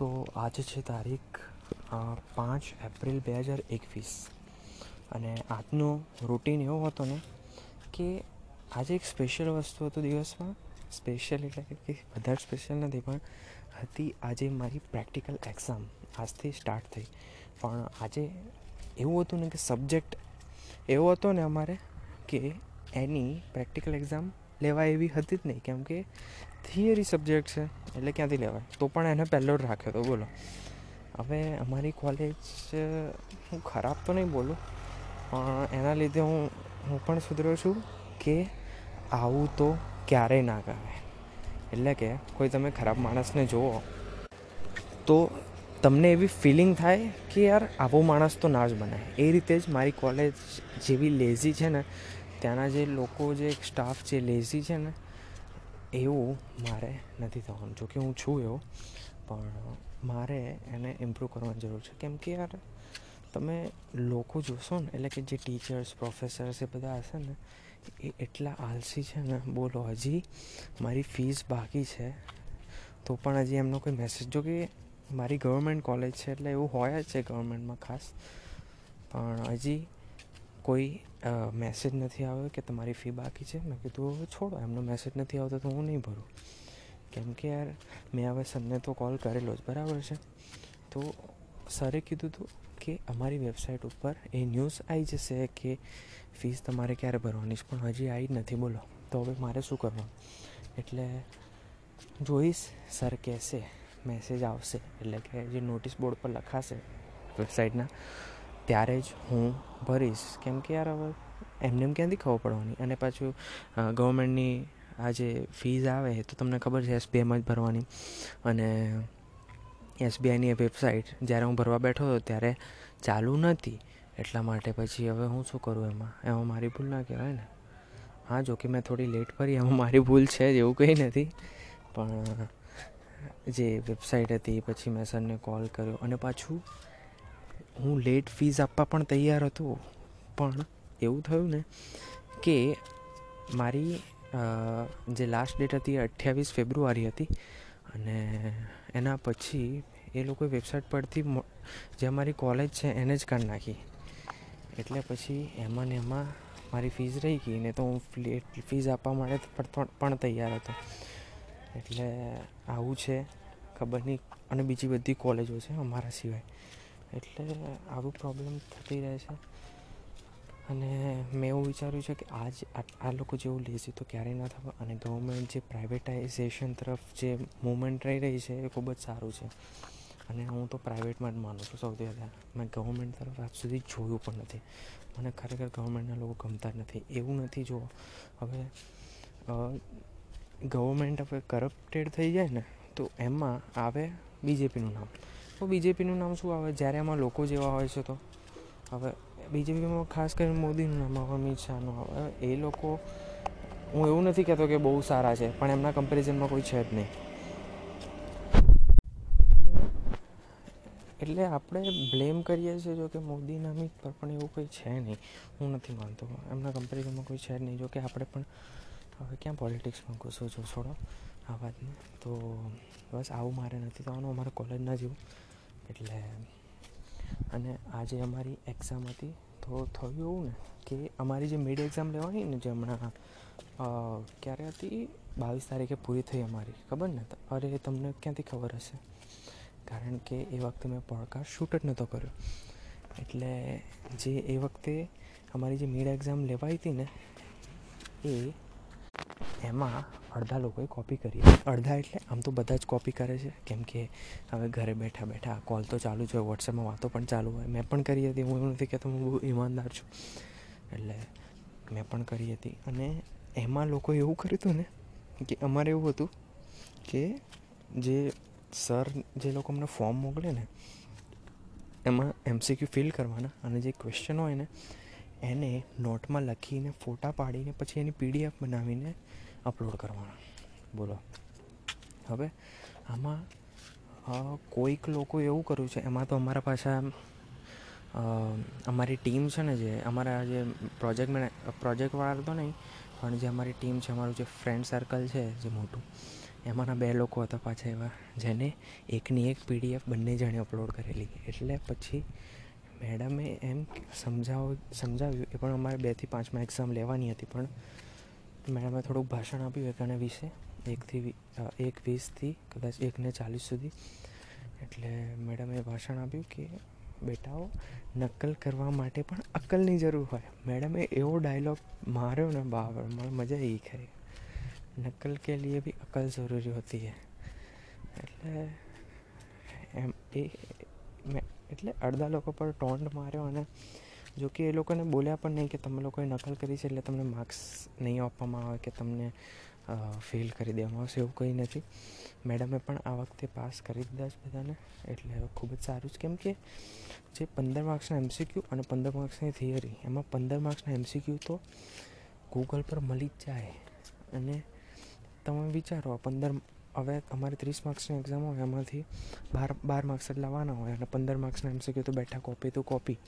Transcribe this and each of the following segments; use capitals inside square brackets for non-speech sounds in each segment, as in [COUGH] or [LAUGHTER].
તો આજે છે તારીખ પાંચ એપ્રિલ બે હજાર એકવીસ. અને આજનો રૂટીન એવો હતો ને કે આજે એક સ્પેશિયલ વસ્તુ હતું દિવસમાં. સ્પેશિયલ એટલે કે વધારે સ્પેશિયલ નથી, પણ હતી આજે મારી પ્રેક્ટિકલ એક્ઝામ આજથી સ્ટાર્ટ થઈ. પણ આજે એવું હતું ને કે સબ્જેક્ટ એવો હતો ને અમારે કે એની પ્રેક્ટિકલ એક્ઝામ લેવાય એવી હતી જ નહીં. કેમ કે થિયરી સબ્જેક્ટ છે, એટલે ક્યાંથી લેવાય? તો પણ એને પહેલો જ રાખ્યો હતો બોલો. હવે અમારી કોલેજ હું ખરાબ તો નહીં બોલું, પણ એના લીધે હું હું પણ સુધર્યો છું કે આવું તો ક્યારેય ના કરાય. એટલે કે કોઈ તમે ખરાબ માણસને જુઓ, તો તમને એવી ફિલિંગ થાય કે યાર, આવો માણસ તો ના જ બનાય એ રીતે જ મારી કોલેજ જેવી લેઝી છે ને, ત્યાંના જે લોકો, જે સ્ટાફ જે લેઝી છે ને એવું મારે નથી થવાનું. જોકે હું છું એવો, પણ મારે એને ઇમ્પ્રૂવ કરવાની જરૂર છે. કેમ કે યાર, તમે લોકો જોશો ને, એટલે કે જે ટીચર્સ પ્રોફેસર્સ એ બધા હશે ને, એ એટલા આલસી છે ને, બોલો હજી મારી ફીસ બાકી છે, તો પણ હજી એમનો કોઈ મેસેજ જો કે મારી ગવર્મેન્ટ કોલેજ છે, એટલે એવું હોય જ છે ગવર્મેન્ટમાં ખાસ, પણ હજી કોઈ મેસેજ નથી આવ્યો કે તમારી ફી બાકી છે. મેં કીધું છોડો, એમનો મેસેજ નથી આવતો તો હું નહીં ભરું. કેમ કે યાર, મેં હવે સરને તો કોલ કરેલો જ, બરાબર છે? તો સરે કીધું હતું કે અમારી વેબસાઇટ ઉપર એ ન્યૂઝ આવી જશે કે ફીસ તમારે ક્યારે ભરવાની છે, પણ હજી આવી જ નથી, બોલો. તો હવે મારે શું કરવાનું? એટલે જોઈશ, સર કહેશે મેસેજ આવશે. એટલે કે જે નોટિસ બોર્ડ પર લખાશે વેબસાઇટના ત્યારે જ હું ભરીશ. કેમ કે યાર હવે એમને એમ ક્યાંથી ખબર પડવાની? અને પાછું ગવર્મેન્ટની આ જે ફીઝ આવે તો તમને ખબર છે એસબીઆઈમાં જ ભરવાની. અને એસબીઆઈની વેબસાઇટ જ્યારે હું ભરવા બેઠો હતો ત્યારે ચાલુ નથી. એટલા માટે પછી હવે હું શું કરું એમાં? એમાં મારી ભૂલ ના કહેવાય ને? હા, જો કે મેં થોડી લેટ ભરી, એમાં મારી ભૂલ છે જ એવું કંઈ નથી. પણ જે વેબસાઇટ હતી, પછી મેં સરને કોલ કર્યો. અને પાછું હું લેટ ફીઝ આપવા પણ તૈયાર હતો, પણ એવું થયું ને કે મારી જે લાસ્ટ ડેટ હતી અઠ્યાવીસ ફેબ્રુઆરી હતી અને એના પછી એ લોકોએ વેબસાઇટ પરથી જે અમારી કોલેજ છે એને જ કાઢી નાખી. એટલે પછી એમાં ને એમાં મારી ફીઝ રહી ગઈ ને તો હું લેટ ફીઝ આપવા માટે પણ તૈયાર હતો. એટલે આવું છે ખબર નહીં. અને બીજી બધી કોલેજો છે અમારા સિવાય. એટલે આવું પ્રોબ્લેમ થતી રહે છે. અને મેં એવું વિચાર્યું છે કે આજ આ લોકો જેવું લેઝી તો ક્યારેય ના થવા. અને ગવર્મેન્ટ જે પ્રાઇવેટાઇઝેશન તરફ જે મુવમેન્ટ રહી રહી છે એ ખૂબ જ સારું છે. અને હું તો પ્રાઇવેટમાં જ માનું છું સૌથી વધારે. મેં ગવર્મેન્ટ તરફ આજ સુધી જોયું પણ નથી. મને ખરેખર ગવર્મેન્ટના લોકો ગમતા જ નથી. એવું નથી જો હવે ગવર્મેન્ટ હવે કરપ્ટેડ થઈ જાય ને, તો એમાં આવે બીજેપીનું નામ. તો બીજેપીનું નામ શું આવે? જ્યારે એમાં લોકો જેવા હોય છે તો? હવે બીજેપીમાં ખાસ કરીને મોદીનું નામ આવે, અમિત શાહનું આવે. એ લોકો, હું એવું નથી કહેતો કે બહુ સારા છે, પણ એમના કમ્પેરિઝનમાં કોઈ છે જ નહીં. એટલે આપણે બ્લેમ કરીએ છીએ જો કે મોદી અમિત પર, પણ એવું કંઈ છે નહીં. હું નથી માનતો. એમના કમ્પેરિઝનમાં કોઈ છે જ નહીં. જો કે આપણે પણ, હવે ક્યાં પોલિટિક્સમાં ઘૂસો છો? છોડો આ વાતને. તો બસ આવું મારે નથી થવાનું. અમારે કોલેજના જેવું. એટલે અને આજે અમારી એક્ઝામ હતી તો થયું એવું ને કે અમારી જે મિડ એક્ઝામ લેવાની ને જે હમણાં ક્યારે હતી? બાવીસ તારીખે પૂરી થઈ અમારી, ખબર ને? અરે, તમને ક્યાંથી ખબર હશે? કારણ કે એ વખતે મેં પોડકાસ્ટ શૂટ જ નહોતો કર્યો. એટલે જે એ વખતે અમારી જે મિડ એક્ઝામ લેવાઈ હતી ને, એ એમાં અડધા લોકોએ કોપી કરી અડધા એટલે આમ તો બધા જ કોપી કરે છે. કેમ કે હવે ઘરે બેઠા બેઠા કોલ તો ચાલુ જ હોય વોટ્સએપમાં વાતો પણ ચાલુ હોય. મેં પણ કરી હતી. હું એવું નથી કહેતો, હું બહુ ઈમાનદાર છું. એટલે મેં પણ કરી હતી. અને એમાં લોકો એવું કર્યું હતું ને, કે અમારે એવું હતું કે જે સર, જે લોકો અમને ફોર્મ મોકલે ને, એમાં એમસીક્યુ ફિલ કરવાના અને જે ક્વેશ્ચન હોય ને એને નોટમાં લખીને ફોટા પાડીને પછી એની પીડીએફ બનાવીને અપલોડ કરવાના. બોલો. હવે આમાં કોઈક લોકો એવું કર્યું છે, એમાં તો અમારા પાછા અમારી ટીમ છે ને જે, અમારા જે પ્રોજેક્ટ મેને, પ્રોજેક્ટવાળા તો નહીં, પણ જે અમારી ટીમ છે, અમારું જે ફ્રેન્ડ સર્કલ છે, જે મોટું, એમાંના બે લોકો હતા પાછા એવા, જેને એકની એક પીડીએફ બંને જણે અપલોડ કરેલી. એટલે પછી મેડમે એમ સમજાવ, સમજાવ્યું એ પણ અમારે બેથી પાંચમાં એક્ઝામ લેવાની હતી, પણ મેડમે થોડુંક ભાષણ આપ્યું એક આના વિશે એકથી એક વીસથી કદાચ એકને ચાલીસ સુધી. એટલે મેડમે ભાષણ આપ્યું કે, બેટાઓ, નકલ કરવા માટે પણ અક્કલની જરૂર હોય. મેડમે એવો ડાયલોગ માર્યો ને, બાપ મને મજા આવી ખરી. નકલ કે લીએ બી અકલ જરૂરી હોતી હૈ. એટલે એમ એ, મેં એટલે અડધા લોકો પર ટોન્ટ માર્યો અને જો કે એ લોકોને બોલ્યા પણ નહીં કે તમે લોકોએ નકલ કરી છે એટલે તમને માર્ક્સ નહીં આપવામાં આવે કે તમને ફેલ કરી દેવામાં આવશે એવું કંઈ નથી. મેડમે પણ આ વખતે પાસ કરી દીધા છે બધાને, એટલે ખૂબ જ સારું છે. કેમ કે જે પંદર માર્ક્સના એમસીક્યુ અને પંદર માર્ક્સની થિયરી એમાં પંદર માર્ક્સના એમસીક્યુ તો ગૂગલ પર મળી જ જાય. અને તમે વિચારો પંદર હવે અમારે ત્રીસ માર્ક્સની એક્ઝામ હોય એમાંથી બાર બાર માર્ક્સ જ લાવવાના હોય અને પંદર માર્ક્સના એમસીક્યુ તો બેઠા કોપી તો કોપી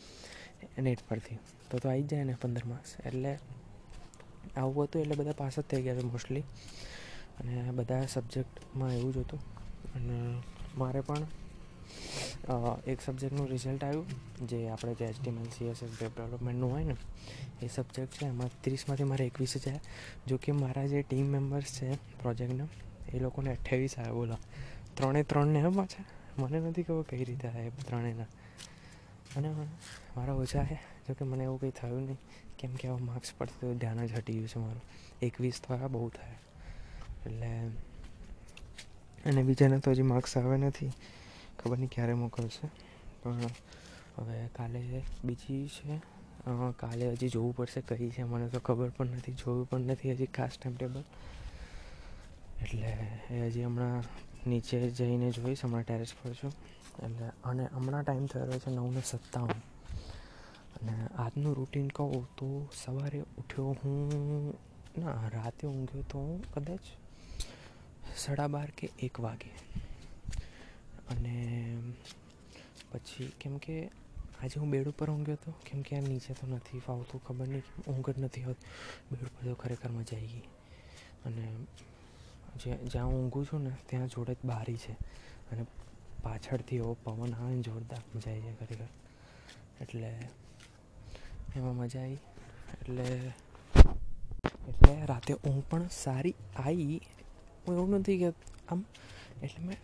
નેટ પરથી. તો તો આવી જ જાય ને પંદર માર્ક્સ. એટલે આવું હતું એટલે બધા પાસ જ થઈ ગયા હતા મોસ્ટલી અને બધા સબ્જેક્ટમાં એવું જ હતું. અને મારે પણ એક સબ્જેક્ટનું રિઝલ્ટ આવ્યું, જે આપણે જે એચટીએમએલ સીએસએસ વેબ ડેવલપમેન્ટનું હોય ને, એ સબ્જેક્ટ છે. એમાં ત્રીસમાંથી મારે એકવીસ જ આવ્યા. જો કે મારા જે ટીમ મેમ્બર્સ છે પ્રોજેક્ટના એ લોકોને અઠ્યાવીસ આવ્યા, બોલો. ત્રણે ત્રણને એમ પાછા મને નથી ખબર કઈ રીતે આવ્યા ત્રણેના અને મારા ઓછા છે જોકે મને એવું કંઈ થયું નહીં. કેમ કે આવા માર્ક્સ પડતો ધ્યાન જ હટી ગયું છે મારું. એકવીસ આ બહુ થાય. એટલે અને બીજાને તો હજી માર્ક્સ આવે નથી. ખબર નહીં ક્યારે મોકલશે. પણ હવે કાલે બીજી છે. કાલે હજી જોવું પડશે કઈ છે, મને તો ખબર પણ નથી. જોયું પણ નથી હજી ખાસ ટાઈમ ટેબલ એટલે એ હજી હમણાં નીચે જઈને જોઈશ હમણાં ટેરેસ પર છું. એટલે અને હમણાં ટાઈમ થયો છે નવને સત્તાવન અને આજનું રૂટીન કહું તો સવારે ઉઠ્યો હું, ના, રાતે ઊંઘ્યો તો હું કદાચ સાડા બાર કે એક વાગે. અને પછી કેમ કે આજે હું બેડ ઉપર ઊંઘ્યો હતો કેમ કે આ નીચે તો નથી ફાવતું, ખબર નહીં, ઊંઘ જ નથી આવતી બેડ ઉપર તો ખરેખર મજા આવી ગઈ. અને જે જ્યાં હું ઊંઘું છું ને, ત્યાં જોડે જ બારી છે. અને પાછળથી એવો પવન આવે ને, જોરદાર મજા આવી જાય ખરેખર એટલે એમાં મજા આવી. એટલે એટલે રાતે ઊંઘ પણ સારી આવી. હું એવું નથી કે આમ, એટલે મેં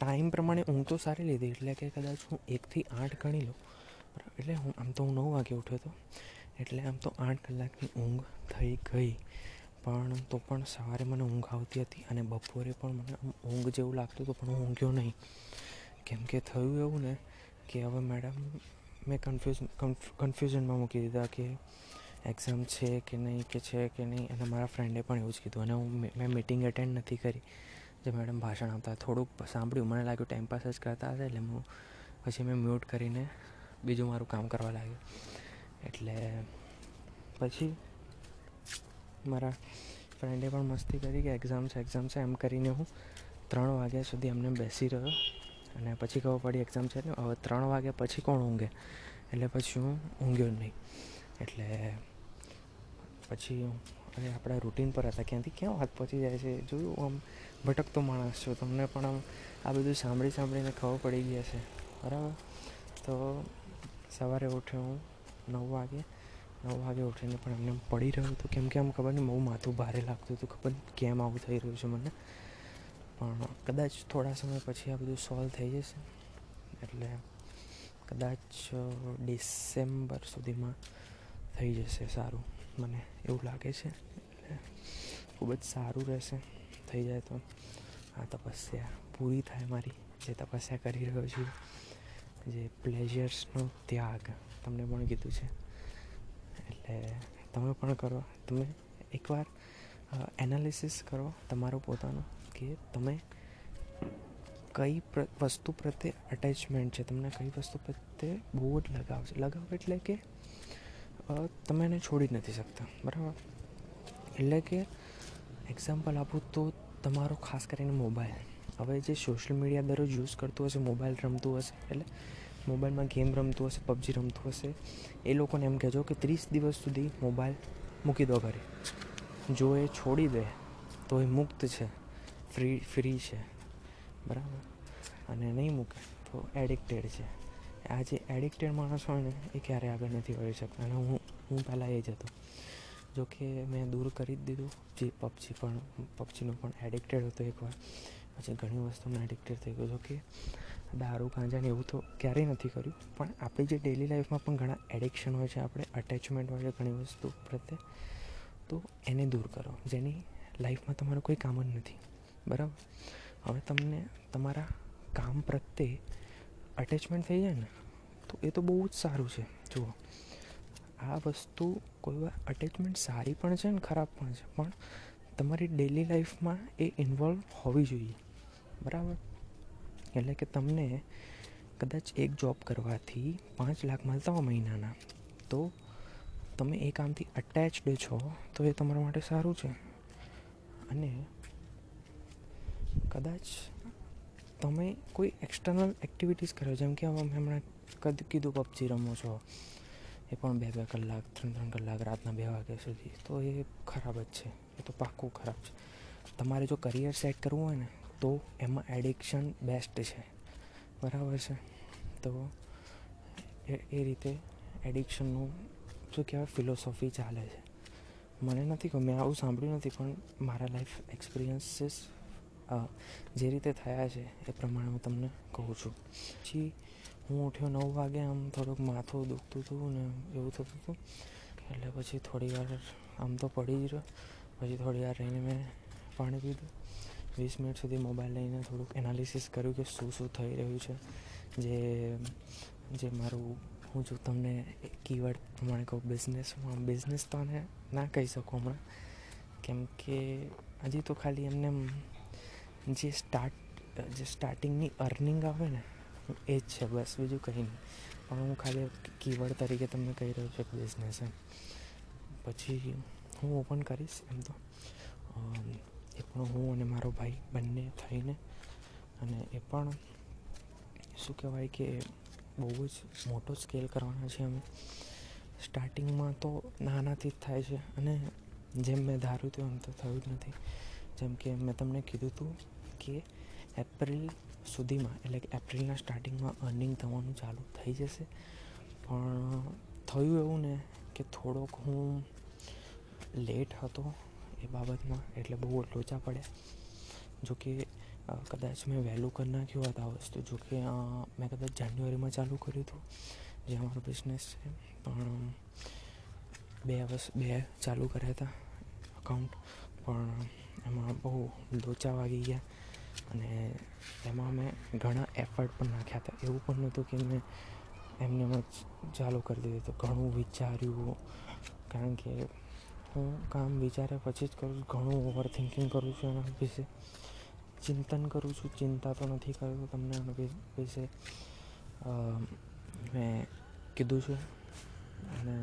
ટાઈમ પ્રમાણે ઊંઘ તો સારી લીધી. એટલે કે કદાચ હું એકથી આઠ ગણી લઉં. બરાબર? એટલે હું આમ તો હું નવ વાગે ઉઠ્યો હતો. એટલે આમ તો આઠ કલાકની ઊંઘ થઈ ગઈ. પણ તો પણ સવારે મને ઊંઘ આવતી હતી અને બપોરે પણ મને ઊંઘ જેવું લાગતું હતું, પણ હું ઊંઘ્યો નહીં. કેમ કે થયું એવું ને કે હવે મેડમ મેં કન્ફ્યુઝ કન્ફ્યુઝનમાં મૂકી દીધા કે એક્ઝામ છે કે નહીં, કે છે કે નહીં, અને મારા ફ્રેન્ડે પણ એવું જ કીધું અને હું મેં મિટિંગ એટેન્ડ નથી કરી. જે મેડમ ભાષણ આપતા, થોડુંક સાંભળ્યું. મને લાગ્યું ટાઈમ પાસ જ કરતા હશે, એટલે હું પછી મેં મ્યુટ કરીને બીજું મારું કામ કરવા લાગ્યું. એટલે પછી મારા ફ્રેન્ડે પણ મસ્તી કરી કે એક્ઝામ છે એક્ઝામ છે, એમ કરીને હું ત્રણ વાગ્યા સુધી એમને બેસી રહ્યો. અને પછી ખબર પડી એક્ઝામ છે ને, હવે ત્રણ વાગ્યા પછી કોણ ઊંઘે? એટલે પછી હું ઊંઘ્યો નહીં. એટલે પછી અને આપણા રૂટીન પર હતા ક્યાંથી? ક્યાં વાત પહોંચી જાય છે? જોયું આમ ભટકતો માણસ છો. તમને પણ આમ આ બધું સાંભળી સાંભળીને ખબર પડી ગયા છે. બરાબર? તો સવારે ઉઠ્યો હું નવ વાગે. નવ વાગે ઉઠીને પણ એમને પડી રહ્યો હતો. કેમ કે આમ ખબર નહીં, બહુ માથું ભારે લાગતું હતું. ખબર કેમ આવું થઈ રહ્યું છે મને. પણ કદાચ થોડા સમય પછી આ બધું સોલ્વ થઈ જશે. એટલે કદાચ ડિસેમ્બર સુધીમાં થઈ જશે સારું. મને એવું લાગે છે. એટલે ખૂબ જ સારું રહેશે. થઈ જાય તો. આ તપસ્યા પૂરી થાય મારી. જે તપસ્યા કરી રહ્યો છું. જે પ્લેઝર્સનો ત્યાગ. તમને પણ કીધું છે. એટલે તમે પણ કરો. તમે એકવાર એનાલિસિસ કરો તમારો પોતાનું કે તમે કઈ વસ્તુ પ્રત્યે અટેચમેન્ટ છે. તમને કઈ વસ્તુ પ્રત્યે બહુ જ લગાવ છે. લગાવ એટલે કે તમે એને છોડી નથી શકતા. બરાબર? એટલે કે એક્ઝામ્પલ આપું તો તમારો ખાસ કરીને મોબાઈલ હવે જે સોશિયલ મીડિયા દરરોજ યુઝ કરતું હશે મોબાઈલ રમતું હશે, એટલે મોબાઈલમાં ગેમ રમતું હશે, પબજી રમતું હશે, એ લોકોને એમ કહેજો કે ત્રીસ દિવસ સુધી મોબાઈલ મૂકી દો ઘરે. જો એ છોડી દે, તો એ મુક્ત છે, ફ્રી ફ્રી છે. બરાબર? અને નહીં મૂકે, તો એડિક્ટેડ છે. આ જે એડિક્ટેડ માણસ હોય ને, એ ક્યારેય આગળ નથી વધી શકતા. અને હું હું પહેલાં એ જ હતો. જોકે મેં દૂર કરી જ દીધું, જે પબજી પણ, પબજીનો પણ એડિક્ટેડ હતો એકવાર. પછી ઘણી વસ્તુને એડિક્ટેડ થઈ ગયો. જો કે દારૂ ગાંજાને એવું તો ક્યારેય નથી કર્યું. પણ આપણી જે ડેલી લાઈફમાં પણ ઘણા એડિક્શન હોય છે, આપણે અટેચમેન્ટ હોય છે ઘણી વસ્તુ પ્રત્યે, તો એને દૂર કરો. જેની લાઈફમાં તમારું કોઈ કામ જ નથી. બરાબર? હવે તમને તમારા કામ પ્રત્યે અટેચમેન્ટ થઈ જાય ને, તો એ તો બહુ જ સારું છે. જુઓ, આ વસ્તુ કોઈ વાર અટેચમેન્ટ સારી પણ છે ને ખરાબ પણ છે, પણ તમારી ડેલી લાઈફમાં એ ઇન્વોલ્વ હોવી જોઈએ. બરાબર? એટલે કે તમને કદાચ એક જોબ કરવાથી પાંચ લાખ મળતા હોય મહિનાના, તો તમે એ કામથી અટેચડ છો, તો એ તમારા માટે સારું છે. અને કદાચ તમે કોઈ એક્સટર્નલ એક્ટિવિટીઝ કરો, જેમ કે હવે મેં હમણાં કદ, કીધું પબજી રમો છો, એ પણ બે બે કલાક, ત્રણ ત્રણ કલાક રાતના બે વાગ્યા સુધી, તો એ ખરાબ જ છે, એ તો પાક્કું ખરાબ છે. તમારે જો કરિયર સેટ કરવું હોય ને તો એમાં એડિક્શન બેસ્ટ છે. બરાબર છે? તો એ એ રીતે એડિક્શનનું શું કહેવાય ફિલોસોફી ચાલે છે. મને નથી કહું મેં આવું સાંભળ્યું નથી, પણ મારા લાઈફ એક્સપિરિયન્સીસ જે રીતે થયા છે, એ પ્રમાણે હું તમને કહું છું. પછી હું ઉઠ્યો નવ વાગે, આમ થોડુંક માથું દુખતું હતું ને એવું થતું હતું. એટલે પછી થોડી વાર આમ તો પડી જ રહ્યો. પછી થોડી વાર રહીને મેં પાણી પીધું. વીસ મિનિટ સુધી મોબાઈલ લઈને થોડુંક એનાલિસિસ કર્યું કે શું શું થઈ રહ્યું છે. જે જે મારું, હું જો તમને કીવર્ડ પ્રમાણે કહું બિઝનેસમાં બિઝનેસ તો આને ના કહી શકું હમણાં. કેમ કે હજી તો ખાલી એમને જે સ્ટાર્ટ જે સ્ટાર્ટિંગની અર્નિંગ આવે ને, એ જ છે, બસ બીજું કંઈ નહીં. પણ હું ખાલી કીવર્ડ તરીકે તમને કહી રહ્યો છું બિઝનેસ એમ. પછી હું ઓપન કરીશ એમ તો. એ પણ હું અને મારો ભાઈ બંને થઈને અને એ પણ શું કહેવાય કે બહુ જ મોટો સ્કેલ કરવાના છે અમે. સ્ટાર્ટિંગમાં તો નાનાથી જ થાય છે અને જેમ મેં ધાર્યું હતું એમ તો થયું જ નથી. જેમ કે મેં તમને કીધું હતું કે એપ્રિલ સુધીમાં એટલે કે એપ્રિલના સ્ટાર્ટિંગમાં અર્નિંગ થવાનું ચાલુ થઈ જશે. પણ થયું એવું ને કે થોડોક હું લેટ હતો એ બાબતમાં એટલે બહુ લોચા પડ્યા. જોકે કદાચ મેં વહેલું કરી નાખ્યું હોત આ વસ્તુ. જોકે મેં કદાચ જાન્યુઆરીમાં ચાલુ કર્યું હતું, જે અમારો બિઝનેસ છે. પણ બે વર્ષ, બે ચાલુ કર્યા હતા અકાઉન્ટ પણ, એમાં બહુ લોચા વાગી ગયા. અને એમાં મેં ઘણા એફર્ટ પણ નાખ્યા હતા. એવું પણ નહોતું કે મેં એમને ચાલુ કરી દીધું. તો ઘણું વિચાર્યું. કારણ કે હું કામ વિચાર્યા પછી જ કરું છું. ઘણું ઓવર થિંકિંગ કરું છું એના વિશે. ચિંતન કરું છું. ચિંતા તો નથી કરતો તમને એના વિશે. મેં કીધું છે. અને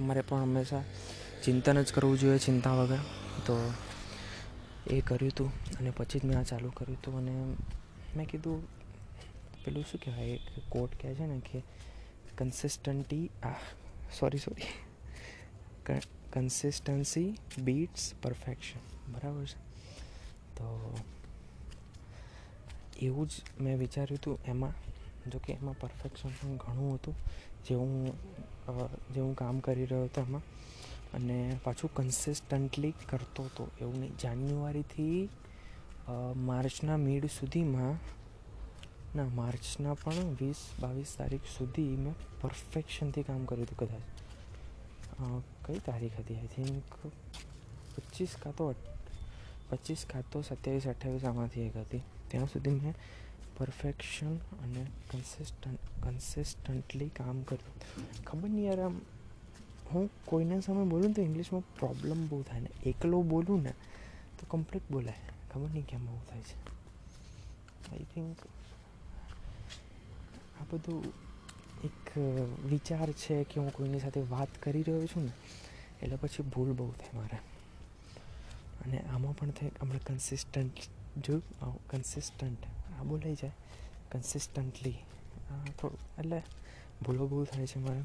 મારે પણ હંમેશા ચિંતન જ કરવું જોઈએ ચિંતા વગર. તો એ કર્યું હતું અને પછી જ મેં આ ચાલુ કર્યું હતું અને મેં કીધું, પેલું શું કહેવાય? એક કોટ કહે છે ને કે કન્સિસ્ટન્ટી આ sorry sorry consistency beats perfection બરાબર છે? તો એવું જ મેં વિચાર્યું હતું એમાં. જો કે એમાં પરફેક્શન પણ ઘણું હતું, જે હું જે હું કામ કરી રહ્યો હતો એમાં. અને પાછું કન્સિસ્ટન્ટલી કરતો હતો. એવું નહીં, જાન્યુઆરીથી માર્ચના મિડ સુધીમાં, ના, માર્ચના પણ વીસ બાવીસ તારીખ સુધી મેં પરફેક્શનથી કામ કર્યું હતું કદાચ. કઈ તારીખ હતી આઈ થિંક પચીસ કાં તો પચીસ કાં તો સત્યાવીસ અઠ્યાવીસ આમાંથી એક હતી ત્યાં સુધી મેં પરફેક્શન અને કન્સિસ્ટન્ટ કન્સિસ્ટન્ટલી કામ કર્યું ખબર નહીં યાર આમ હું કોઈના સામે બોલું તો ઇંગ્લિશમાં પ્રોબ્લેમ બહુ થાય ને એકલો બોલું ને તો કમ્પ્લીટ બોલાય ખબર નહીં કેમ બહુ થાય છે આઈ થિંક આ બધું એક વિચાર છે કે હું કોઈની સાથે વાત કરી રહ્યો છું ને, એટલે પછી ભૂલ બહુ થાય મારે. અને આમાં પણ થાય, આપણે કન્સિસ્ટન્ટ જોયું કન્સિસ્ટન્ટ આ બોલાઈ જાય કન્સિસ્ટન્ટલી થોડું, એટલે ભૂલો બહુ થાય છે મારે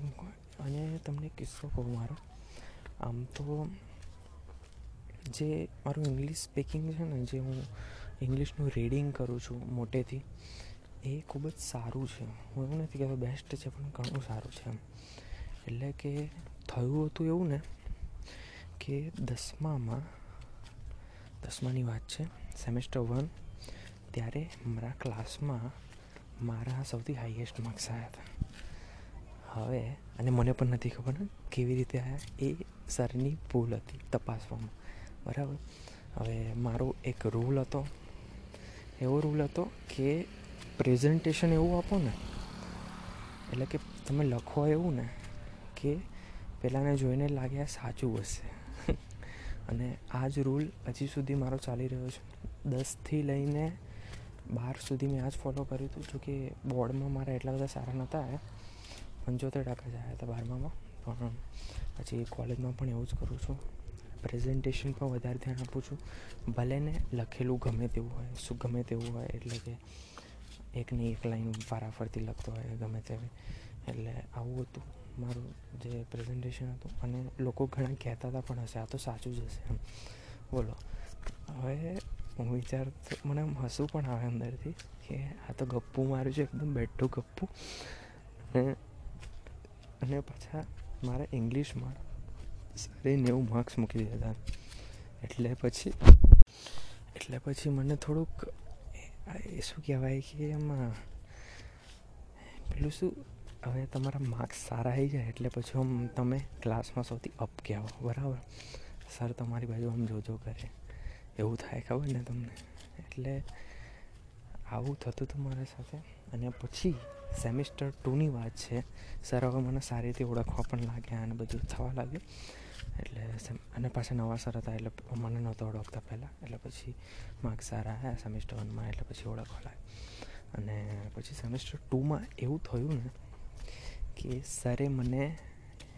અને તમને કિસ્સો કહું મારો. આમ તો જે મારું ઇંગ્લિશ સ્પીકિંગ છે ને, જે હું ઇંગ્લિશનું રીડિંગ કરું છું મોટેથી એ ખૂબ જ સારું છે. હું એવું નથી કહેતો બેસ્ટ છે, પણ ઘણું સારું છે એમ. એટલે કે થયું હતું એવું ને કે દસમામાં, દસમાની વાત છે સેમેસ્ટર વન ત્યારે મારા ક્લાસમાં મારા સૌથી હાઈએસ્ટ માર્ક્સ આવ્યા હતા. હવે, અને મને પણ નથી ખબર કેવી રીતે આવ્યા એ સરની ભૂલ હતી તપાસવામાં. બરાબર? હવે મારો એક રૂલ હતો. એવો રૂલ હતો કે પ્રેઝન્ટેશન એવું આપો ને, એટલે કે તમે લખો એવું ને કે પહેલાંને જોઈને લાગે સાચું હશે. [LAUGHS] અને આ જ રૂલ હજી સુધી મારો ચાલી રહ્યો છે. દસથી લઈને બાર સુધી મેં આ જ ફોલો કર્યું હતું જોકે બોર્ડમાં મારા એટલા બધા સારા નહોતા પંચોતેર ટકા જ આવ્યા હતા બારમામાં. પણ પછી કોલેજમાં પણ એવું જ કરું છું. પ્રેઝન્ટેશન પર વધારે ધ્યાન આપું છું. ભલે ને લખેલું ગમે તેવું હોય, શું ગમે તેવું હોય, એટલે કે એકની એક લાઈન વારાફરતી લખતો હોય ગમે તેવી. એટલે આવું હતું મારું જે પ્રેઝન્ટેશન હતું. અને લોકો ઘણા કહેતા હતા પણ હશે, આ તો સાચું જ હશે એમ. બોલો. હવે હું વિચાર, મને આમ હસવું પણ આવે અંદરથી કે આ તો ગપ્પુ મારું છે, એકદમ બેઠું ગપ્પુ. અને અને પાછા મારા ઇંગ્લિશમાં સારી નેવું માર્ક્સ મૂકી દીધા એટલે પછી એટલે પછી મને થોડુંક શું કહેવાય કે એમાં પેલું શું? હવે તમારા માર્ક્સ સારા આવી જાય એટલે પછી આમ તમે ક્લાસમાં સૌથી અપ કહેવા બરાબર? સર તમારી બાજુ આમ જોજો કરે એવું થાય ખબર ને તમને? એટલે આવું થતું હતું મારા સાથે. અને પછી સેમિસ્ટર ટુની વાત છે. સર હવે મને સારી રીતે ઓળખવા પણ લાગ્યા અને બધું થવા લાગ્યું. એટલે અને પાછા નવા સર હતા એટલે મને નહોતો ઓળખતા પહેલાં. એટલે પછી માર્ક્સ સારા આવ્યા સેમિસ્ટર વનમાં એટલે પછી ઓળખવા લાગે અને પછી સેમિસ્ટર ટુમાં એવું થયું ને કે સરે મને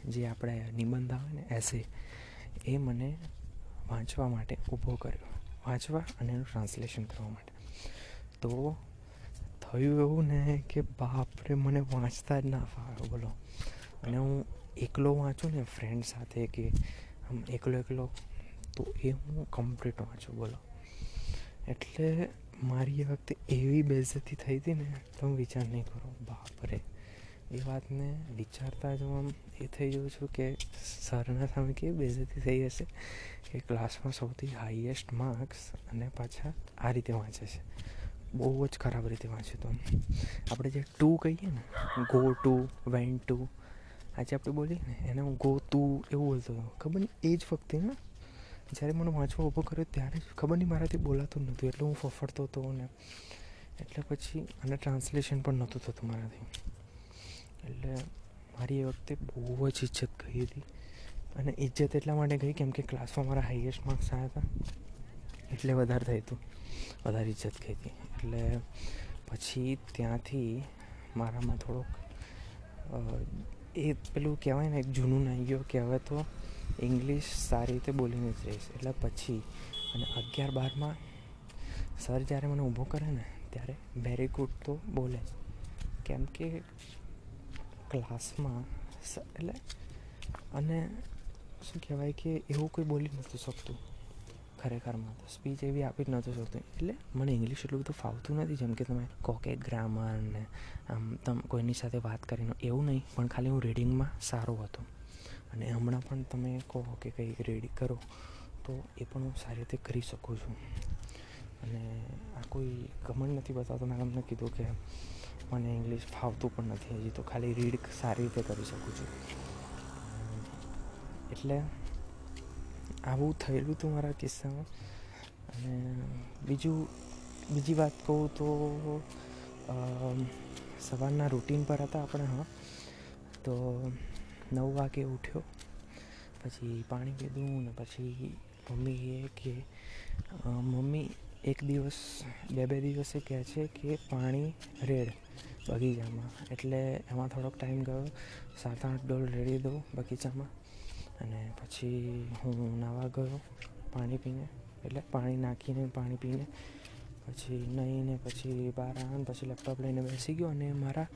જે આપણે નિબંધ આવે ને એસે એ મને વાંચવા માટે ઊભો કર્યો. વાંચવા અને એનું ટ્રાન્સલેશન કરવા માટે. તો થયું એવું ને કે બાપરે મને વાંચતા જ ના ફાવ્યો બોલો. અને હું એકલો વાંચું ને ફ્રેન્ડ સાથે કે આમ એકલો એકલો, તો એ હું કમ્પ્લીટ વાંચું, બોલો. એટલે મારી એ વખતે એવી બેઝતી થઈ હતી ને, તો હું વિચાર નહીં કરો, બાપરે. એ વાતને વિચારતા જ હું આમ એ થઈ જાઉં છું કે સરના સામે કેવી બેઝતી થઈ હશે કે ક્લાસમાં સૌથી હાઈએસ્ટ માર્ક્સ અને પાછા આ રીતે વાંચે છે. બહુ જ ખરાબ રીતે વાંચ્યું હતું આપણે જે ટુ કહીએ ને ગો ટુ વેન ટુ આજે આપણે બોલીએ ને, એને હું ગો તું એવું બોલતો હતો. ખબર નહીં, એ જ વખતે ને, જ્યારે મને વાંચવા ઊભો કર્યો ત્યારે જ, ખબર નહીં મારાથી બોલાતું નહોતું, એટલે હું ફફડતો હતો ને, એટલે પછી અને ટ્રાન્સલેશન પણ નહોતું થતું મારાથી. એટલે મારી એ વખતે બહુ જ ઇજ્જત ગઈ હતી. અને ઇજ્જત એટલા માટે ગઈ કેમ કે ક્લાસમાં મારા હાઈએસ્ટ માર્ક્સ આવ્યા હતા. એટલે વધારે થઈ હતું. વધારે ઇજ્જત ગઈ હતી. એટલે પછી ત્યાંથી મારામાં થોડોક એ પેલું કહેવાય ને, એક જૂનું નાઈ ગયો કે હવે તો ઇંગ્લિશ સારી રીતે બોલીને જ રહીશ. એટલે પછી, અને અગિયાર બારમાં સર જ્યારે મને ઊભો કરે ને, ત્યારે વેરી ગુડ તો બોલે કેમ કે ક્લાસમાં એટલે, અને શું કહેવાય કે એવું કોઈ બોલી નથી શકતું. ખરેખરમાં તો સ્પીચ એવી આપી જ નહોતું શકતું. એટલે મને ઇંગ્લિશ એટલું બધું ફાવતું નથી, જેમ કે તમે કહો ગ્રામર ને, આમ તમે કોઈની સાથે વાત કરીને, એવું નહીં. પણ ખાલી હું રીડિંગમાં સારો હતો. અને હમણાં પણ તમે કહો કે કંઈક રીડિંગ કરો, તો એ પણ હું સારી રીતે કરી શકું છું. અને આ કોઈ ઘમંડ નથી બતાવતો. મેં તમને કીધું કે મને ઇંગ્લિશ ફાવતું પણ નથી. હજી તો ખાલી રીડ સારી રીતે કરી શકું છું. એટલે આવું થયેલું હતું મારા કિસ્સામાં. અને બીજું, બીજી વાત કહું તો સવારના રૂટીન પર હતા આપણે, હા. તો નવ વાગે ઉઠ્યો. પછી પાણી પીધું ને પછી મમ્મીએ કે મમ્મી એક દિવસ, બે બે દિવસે કહે છે કે પાણી રેડ બગીચામાં. એટલે એમાં થોડોક ટાઈમ ગયો. સાત, આઠ ડોલ રેડી દઉં બગીચામાં. અને પછી હું નાહવા ગયો પાણી પીને, એટલે પાણી નાખીને, પાણી પીને, પછી નહીંને પછી બહાર આવ્યો પછી લેપટોપ લઈને બેસી ગયો અને મારા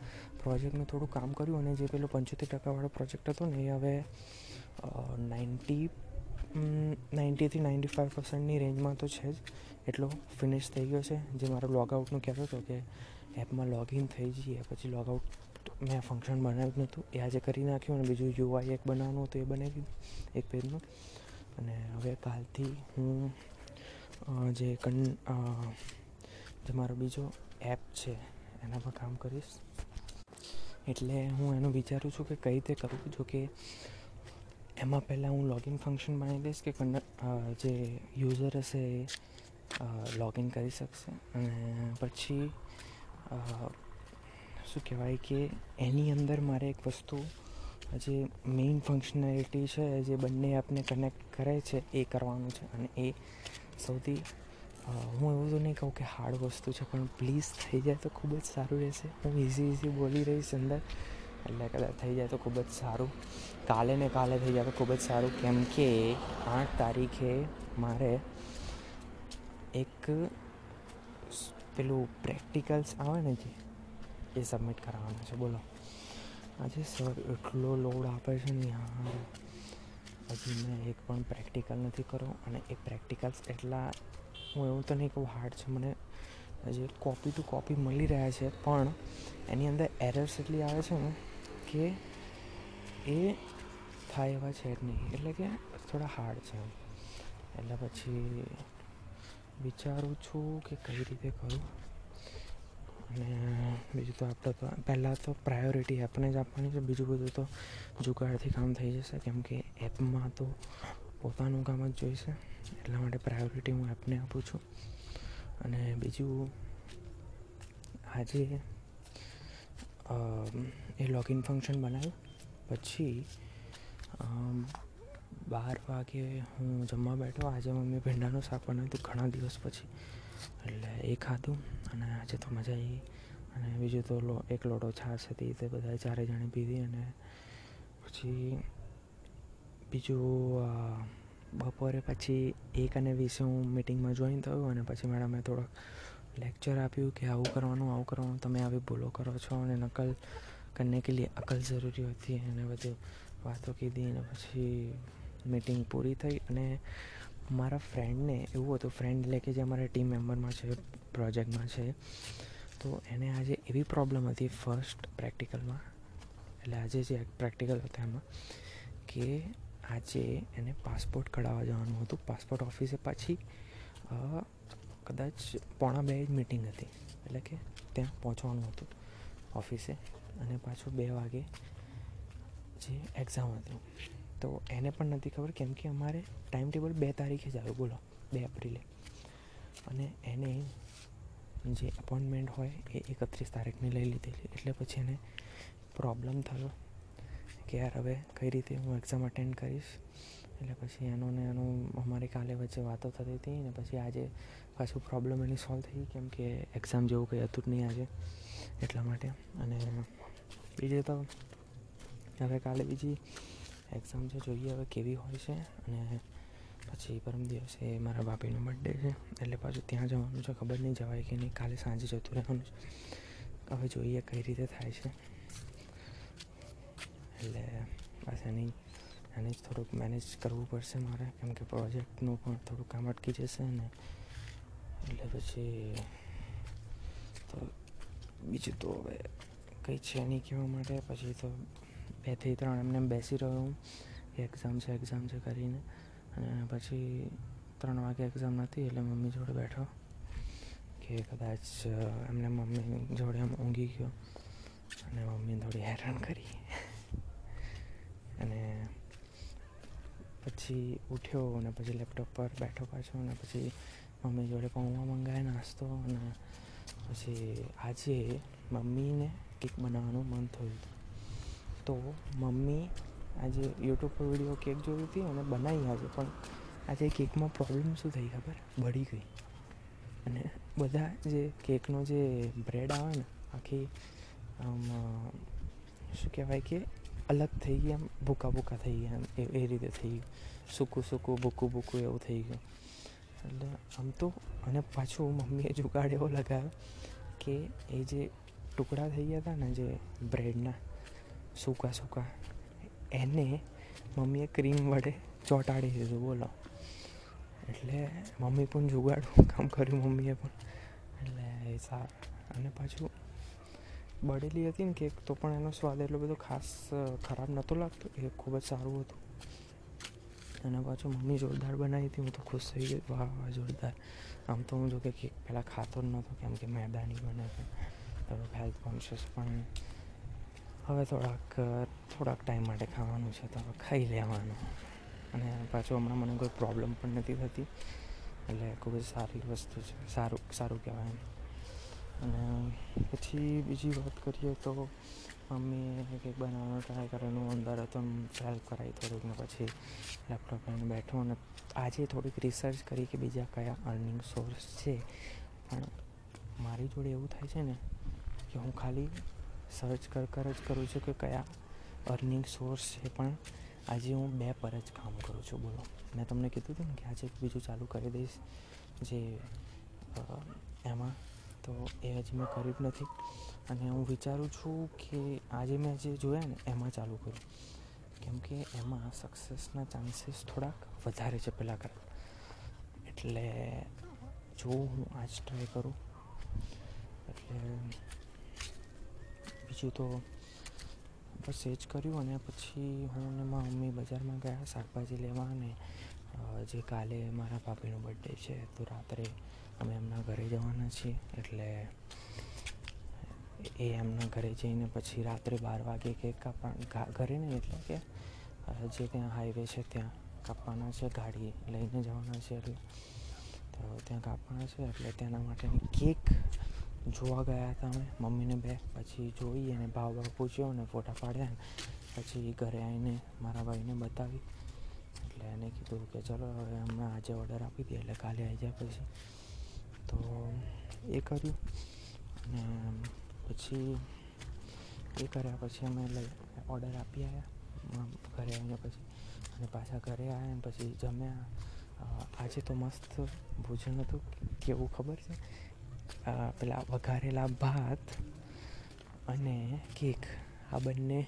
પ્રોજેક્ટનું થોડું કામ કર્યું અને જે પેલો પંચોતેર ટકાવાળો પ્રોજેક્ટ હતો ને એ હવે નાઇન્ટી નાઇન્ટીથી નાઇન્ટી ફાઇવ પર્સન્ટની રેન્જમાં તો છે જ. એટલો ફિનિશ થઈ ગયો છે. જે મારો લોગઆઉટનું કહેતો હતો કે એપમાં લોગિન થઈ જઈએ, પછી લોગઆઉટ મેં ફંક્શન બનાવ્યું નહોતું એ આજે કરી નાખ્યું અને બીજું યુઆઈ એક બનાવવાનું હતું, એ બનાવી એક પેજનું. અને હવે કાલથી હું જે કન જે મારો બીજો એપ છે, એના પર કામ કરીશ. એટલે હું એનું વિચારું છું કે કઈ રીતે કરું જો કે એમાં પહેલાં હું લોગિન ફંક્શન બનાવી દઈશ કે જે યુઝર હશે એ લોગિન કરી શકશે. અને પછી શું કહેવાય કે એની અંદર મારે એક વસ્તુ જે મેઇન ફંક્શનાલિટી છે જે બંને એપને કનેક્ટ કરે છે, એ કરવાનું છે. અને એ સૌથી હું એવું તો નહીં કહું કે હાર્ડ વસ્તુ છે, પણ પ્લીઝ થઈ જાય તો ખૂબ જ સારું રહેશે. હું ઇઝી ઇઝી બોલી રહીશ અંદર. એટલે કદાચ થઈ જાય તો ખૂબ જ સારું. કાલે ને કાલે થઈ જાય તો ખૂબ જ સારું. કેમ કે આઠ તારીખે મારે એક પેલું પ્રેક્ટિકલ્સ આવે ને જે એ સબમિટ કરાવવાના છે. બોલો. આજે સર એટલો લોડ આપે છે ને યાર. હજી મેં એક પણ પ્રેક્ટિકલ નથી કરો અને એ પ્રેક્ટિકલ્સ એટલા હું એવું તો નહીં કહું હાર્ડ છે. મને હજી કોપી ટુ કોપી મળી રહ્યા છે. પણ એની અંદર એરર્સ એટલી આવે છે ને કે એ થાય એવા છે જ નહીં. એટલે કે થોડા હાર્ડ છે. એટલે પછી વિચારું છું કે કઈ રીતે કરું. અને બીજું તો આપણે તો પહેલાં તો પ્રાયોરિટી એપને જ આપવાની છે. બીજું બધું તો જુગાડથી કામ થઈ જશે. કેમ કે એપમાં તો પોતાનું કામ જ જોઈશે. એટલા માટે પ્રાયોરિટી હું એપને આપું છું. અને બીજું આજે એ લોગિન ફંક્શન બનાવ્યું. પછી બાર વાગે હું જમવા બેઠો. આજે મમ્મી ભીંડાનું શાક બનાવ્યું ઘણા દિવસ પછી. એટલે એ ખાધું અને આજે તો મજા આવી અને બીજું તો લો, એક લોટો છાશ હતી તે બધા ચારે જણે પીધી અને પછી બીજું બપોરે પછી એક અને વીસે હું મિટિંગમાં જોઈન થયો અને પછી મેડમે થોડોક લેક્ચર આપ્યું કે આવું કરવાનું આવું કરવાનું, તમે આવી ભૂલો કરો છો અને નકલ કરને કે લીએ અકલ જરૂરી હોતી અને બધું વાતો કીધી અને પછી મિટિંગ પૂરી થઈ અને મારા ફ્રેન્ડને એવું હતું ફ્રેન્ડ એટલે કે જે અમારા ટીમ મેમ્બરમાં છે પ્રોજેક્ટમાં છે, તો એને આજે એવી પ્રોબ્લેમ હતી ફર્સ્ટ પ્રેક્ટિકલમાં એટલે આજે જે પ્રેક્ટિકલ હતા એમાં, કે આજે એને પાસપોર્ટ કઢાવવા જવાનું હતું. પાસપોર્ટ ઓફિસે પાછી કદાચ પોણા બે જ મિટિંગ હતી, એટલે કે ત્યાં પહોંચવાનું હતું ઓફિસે અને પાછું બે વાગે જે એક્ઝામ હતું. તો એને પણ નથી ખબર, કેમ કે અમારે ટાઈમ ટેબલ બે તારીખે જ આવ્યું બોલો, બે એપ્રિલે. અને એને જે અપોઇન્ટમેન્ટ હોય એ એકત્રીસ તારીખની લઈ લીધેલી. એટલે પછી એને પ્રોબ્લેમ થયો કે યાર હવે કઈ રીતે હું એક્ઝામ અટેન્ડ કરીશ? એટલે પછી એનું ને એનું અમારી કાલે વચ્ચે વાતો થતી હતી ને પછી આજે પાછું પ્રોબ્લેમ એની સોલ્વ થઈ કેમ કે એક્ઝામ જેવું કંઈ હતું જ નહીં આજે એટલા માટે. અને બીજે તો, હવે કાલે બીજી એક્ઝામ છે, જોઈએ હવે કેવી હોય છે અને પછી પરમ દિવસે મારા બાપીનો બર્થડે છે, એટલે પાછું ત્યાં જવાનું છે, ખબર નહીં જવાય કે નહીં, કાલે સાંજે જતું રહેવાનું છે. હવે જોઈએ કઈ રીતે થાય છે. એટલે બસ એની, એને જ થોડુંક મેનેજ કરવું પડશે મારે, કેમ કે પ્રોજેક્ટનું પણ થોડું કામ અટકી જશે ને એટલે પછી તો બીજું તો હવે કંઈ છે નહીં કહેવા માટે, પછી તો બેથી ત્રણ એમને બેસી રહ્યો હું. એક્ઝામ છે એક્ઝામ છે કરીને. અને પછી ત્રણ વાગે એક્ઝામ નથી, એટલે મમ્મી જોડે બેઠો. કે કદાચ એમને મમ્મી જોડે એમ ઊંઘી ગયો. અને મમ્મી થોડી હેરાન કરી. અને પછી ઉઠ્યો અને પછી લેપટોપ પર બેઠો પાછો. અને પછી મમ્મી જોડે પૌવા મંગાવે નાસ્તો અને પછી આજે મમ્મીને કેક બનાવવાનું મન થયું. તો મમ્મી આજે યુટ્યુબ પર વીડિયો કેક જોઈ હતી અને બનાવી આજે. પણ આજે કેકમાં પ્રોબ્લેમ શું થઈ ખબર? બળી ગઈ. અને બધા જે કેકનો જે બ્રેડ આવે ને, આખી, આમ શું કહેવાય કે અલગ થઈ ગયા એમ, ભૂકા ભૂકા થઈ ગયા એમ, એ રીતે થઈ ગયું. સૂકું સૂકું, ભૂકું ભૂકું એવું થઈ ગયું. એટલે આમ તો, અને પાછું મમ્મીએ જુગાડ એવો લગાવ્યો કે એ જે ટુકડા થઈ ગયા હતા ને જે બ્રેડના સૂકા સૂકા એને મમ્મીએ ક્રીમ વડે ચોંટાડી દીધું, બોલો. એટલે મમ્મી પણ જુગાડું કામ કર્યું, મમ્મીએ પણ. એટલે એ સારું. અને પાછું બળેલી હતી ને કેક, તો પણ એનો સ્વાદ એટલો બધો ખાસ ખરાબ નહોતો લાગતો. એ ખૂબ જ સારું હતું. અને પાછું મમ્મી જોરદાર બનાવી હતી. હું તો ખુશ થઈ ગઈ. વાહ વાહ, જોરદાર. આમ તો હું જો કે કેક પહેલાં ખાતો જ નહોતો, કેમ કે મેદાની બને છે. હેલ્થ કોન્શિયસ પણ હવે થોડાક થોડાક ટાઈમ માટે ખાવાનું છે તો ખાઈ લેવાનું. અને પાછું હમણાં મને કોઈ પ્રોબ્લેમ પણ નથી થતી. એટલે ખૂબ જ સારી વસ્તુ છે. સારું સારું કહેવાય એમ. અને પછી બીજી વાત કરીએ તો મમ્મીએ કંઈક બનાવવાનો ટ્રાય કરેલું અંદર હતો હેલ્પ કરાવી થોડીક ને પછી લેપટોપ લઈને બેઠો. અને આજે થોડીક રિસર્ચ કરી કે બીજા કયા અર્નિંગ સોર્સ છે. પણ મારી જોડે એવું થાય છે ને કે હું ખાલી સર્ચ કર કર જ કરું છું કે કયા અર્નિંગ સોર્સ છે પણ આજે હું બે પર જ કામ કરું છું. બોલો. મેં તમને કીધું હતું ને કે આજે બીજું ચાલુ કરી દઈશ જે એમાં. તો એ હજી મેં કર્યું નથી. અને હું વિચારું છું કે આજે મેં જે જોયા ને એમાં ચાલુ કરું કેમ કે એમાં સક્સેસના ચાન્સીસ થોડાક વધારે છે પહેલાં કરતાં. એટલે જો હું આજ ટ્રાય કરું, એટલે બીજું તો બસ એ જ કર્યું અને પછી હું અને મારા મમ્મી બજારમાં ગયા, શાકભાજી લેવા અને જે કાલે મારા ભાભીનો બર્થડે છે તો રાત્રે અમે એમના ઘરે જવાના છીએ. એટલે એ એમના ઘરે જઈને પછી રાત્રે બાર વાગે કેક કાપવા ઘરે નહીં, એટલે કે જે ત્યાં હાઈવે છે ત્યાં કાપવાના છે, ગાડી લઈને જવાના છે એટલે, તો ત્યાં કાપવાના છે. એટલે તેના માટેની કેક જોવા ગયા હતા અમે. મમ્મીને બે, પછી જોઈ અને ભાવ ભાવ પૂછ્યો અને ફોટા પાડ્યા પછી ઘરે આવીને મારા ભાઈને બતાવી. એટલે એને કીધું કે ચલો હવે અમે આજે ઓર્ડર આપી દઈએ એટલે કાલે આવી જાય પછી. તો એ કર્યું. અને પછી એ કર્યા પછી અમે ઓર્ડર આપી આવ્યા ઘરે આવીને પછી. અને પાછા ઘરે આવ્યા ને પછી જમ્યા. આજે તો મસ્ત ભોજન હતું. કેવું ખબર છે? પેલા વઘારેલા ભાત અને કેક. આ બંને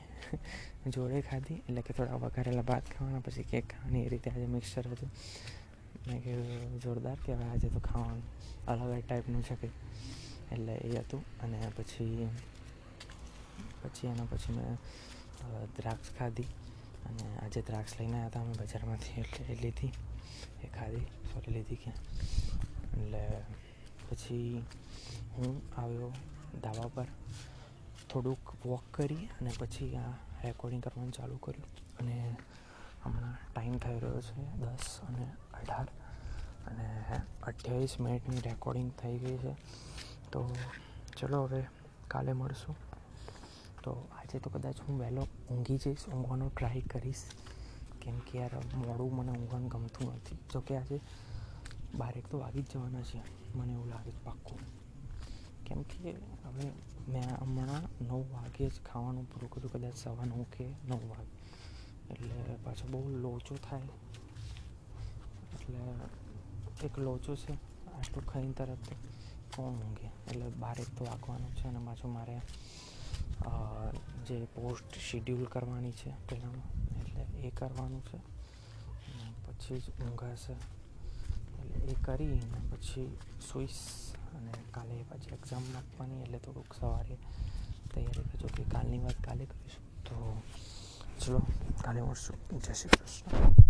જોડે ખાધી, એટલે કે થોડા વઘારેલા ભાત ખાવાના, પછી કેક ખાવાની. એ રીતે આજે મિક્સર હતું. મેં કીધું જોરદાર કહેવાય, આજે તો ખાવાનું અલગ જ ટાઈપનું છે કે એટલે એ હતું. અને પછી પછી એના પછી મેં દ્રાક્ષ ખાધી. અને આજે દ્રાક્ષ લઈને આવ્યા હતા અમે બજારમાંથી, એટલે લીધી. એ ખાધી. સોરી, લીધી ક્યાં? એટલે પછી હું આવ્યો ધાબા પર. થોડુંક વોક કરી અને પછી આ રેકોર્ડિંગ કરવાનું ચાલુ કર્યું. અને હમણાં ટાઈમ થઈ રહ્યો છે દસ અને અઢાર. અને અઠ્યાવીસ મિનિટની રેકોર્ડિંગ થઈ ગઈ છે. તો ચલો હવે કાલે મળશું. તો આજે તો કદાચ હું વહેલો ઊંઘી જઈશ, ઊંઘવાનો ટ્રાય કરીશ. કેમ કે યાર મોડું મને ઊંઘવાનું ગમતું નથી. જોકે આજે બારેક તો વાગી જ જવાના છે. મને એવું લાગે છે પાક્કું. કેમ કે હવે મેં હમણાં નવ વાગે જ ખાવાનું પૂરું કર્યું. કદાચ સવા નવ કે નવ વાગે. એટલે પાછો બહુ લોચો થાય. એટલે એક લોચો છે. આટલું ખાઈને તરત કોણ ઊંઘે? એટલે બારેક તો વાગવાનું છે અને પાછું મારે જે પોસ્ટ શિડ્યુલ કરવાની છે પહેલાંમાં એટલે એ કરવાનું છે. પછી જ ઊંઘાશે. એ કરીને પછી સૂઈશ અને કાલે પછી એક્ઝામ આપવાની એટલે થોડુંક સવારે તૈયારી કરજો કે કાલની વાત કાલે કરીશું. તો ચલો, કાલે મળશું. જય શ્રી કૃષ્ણ.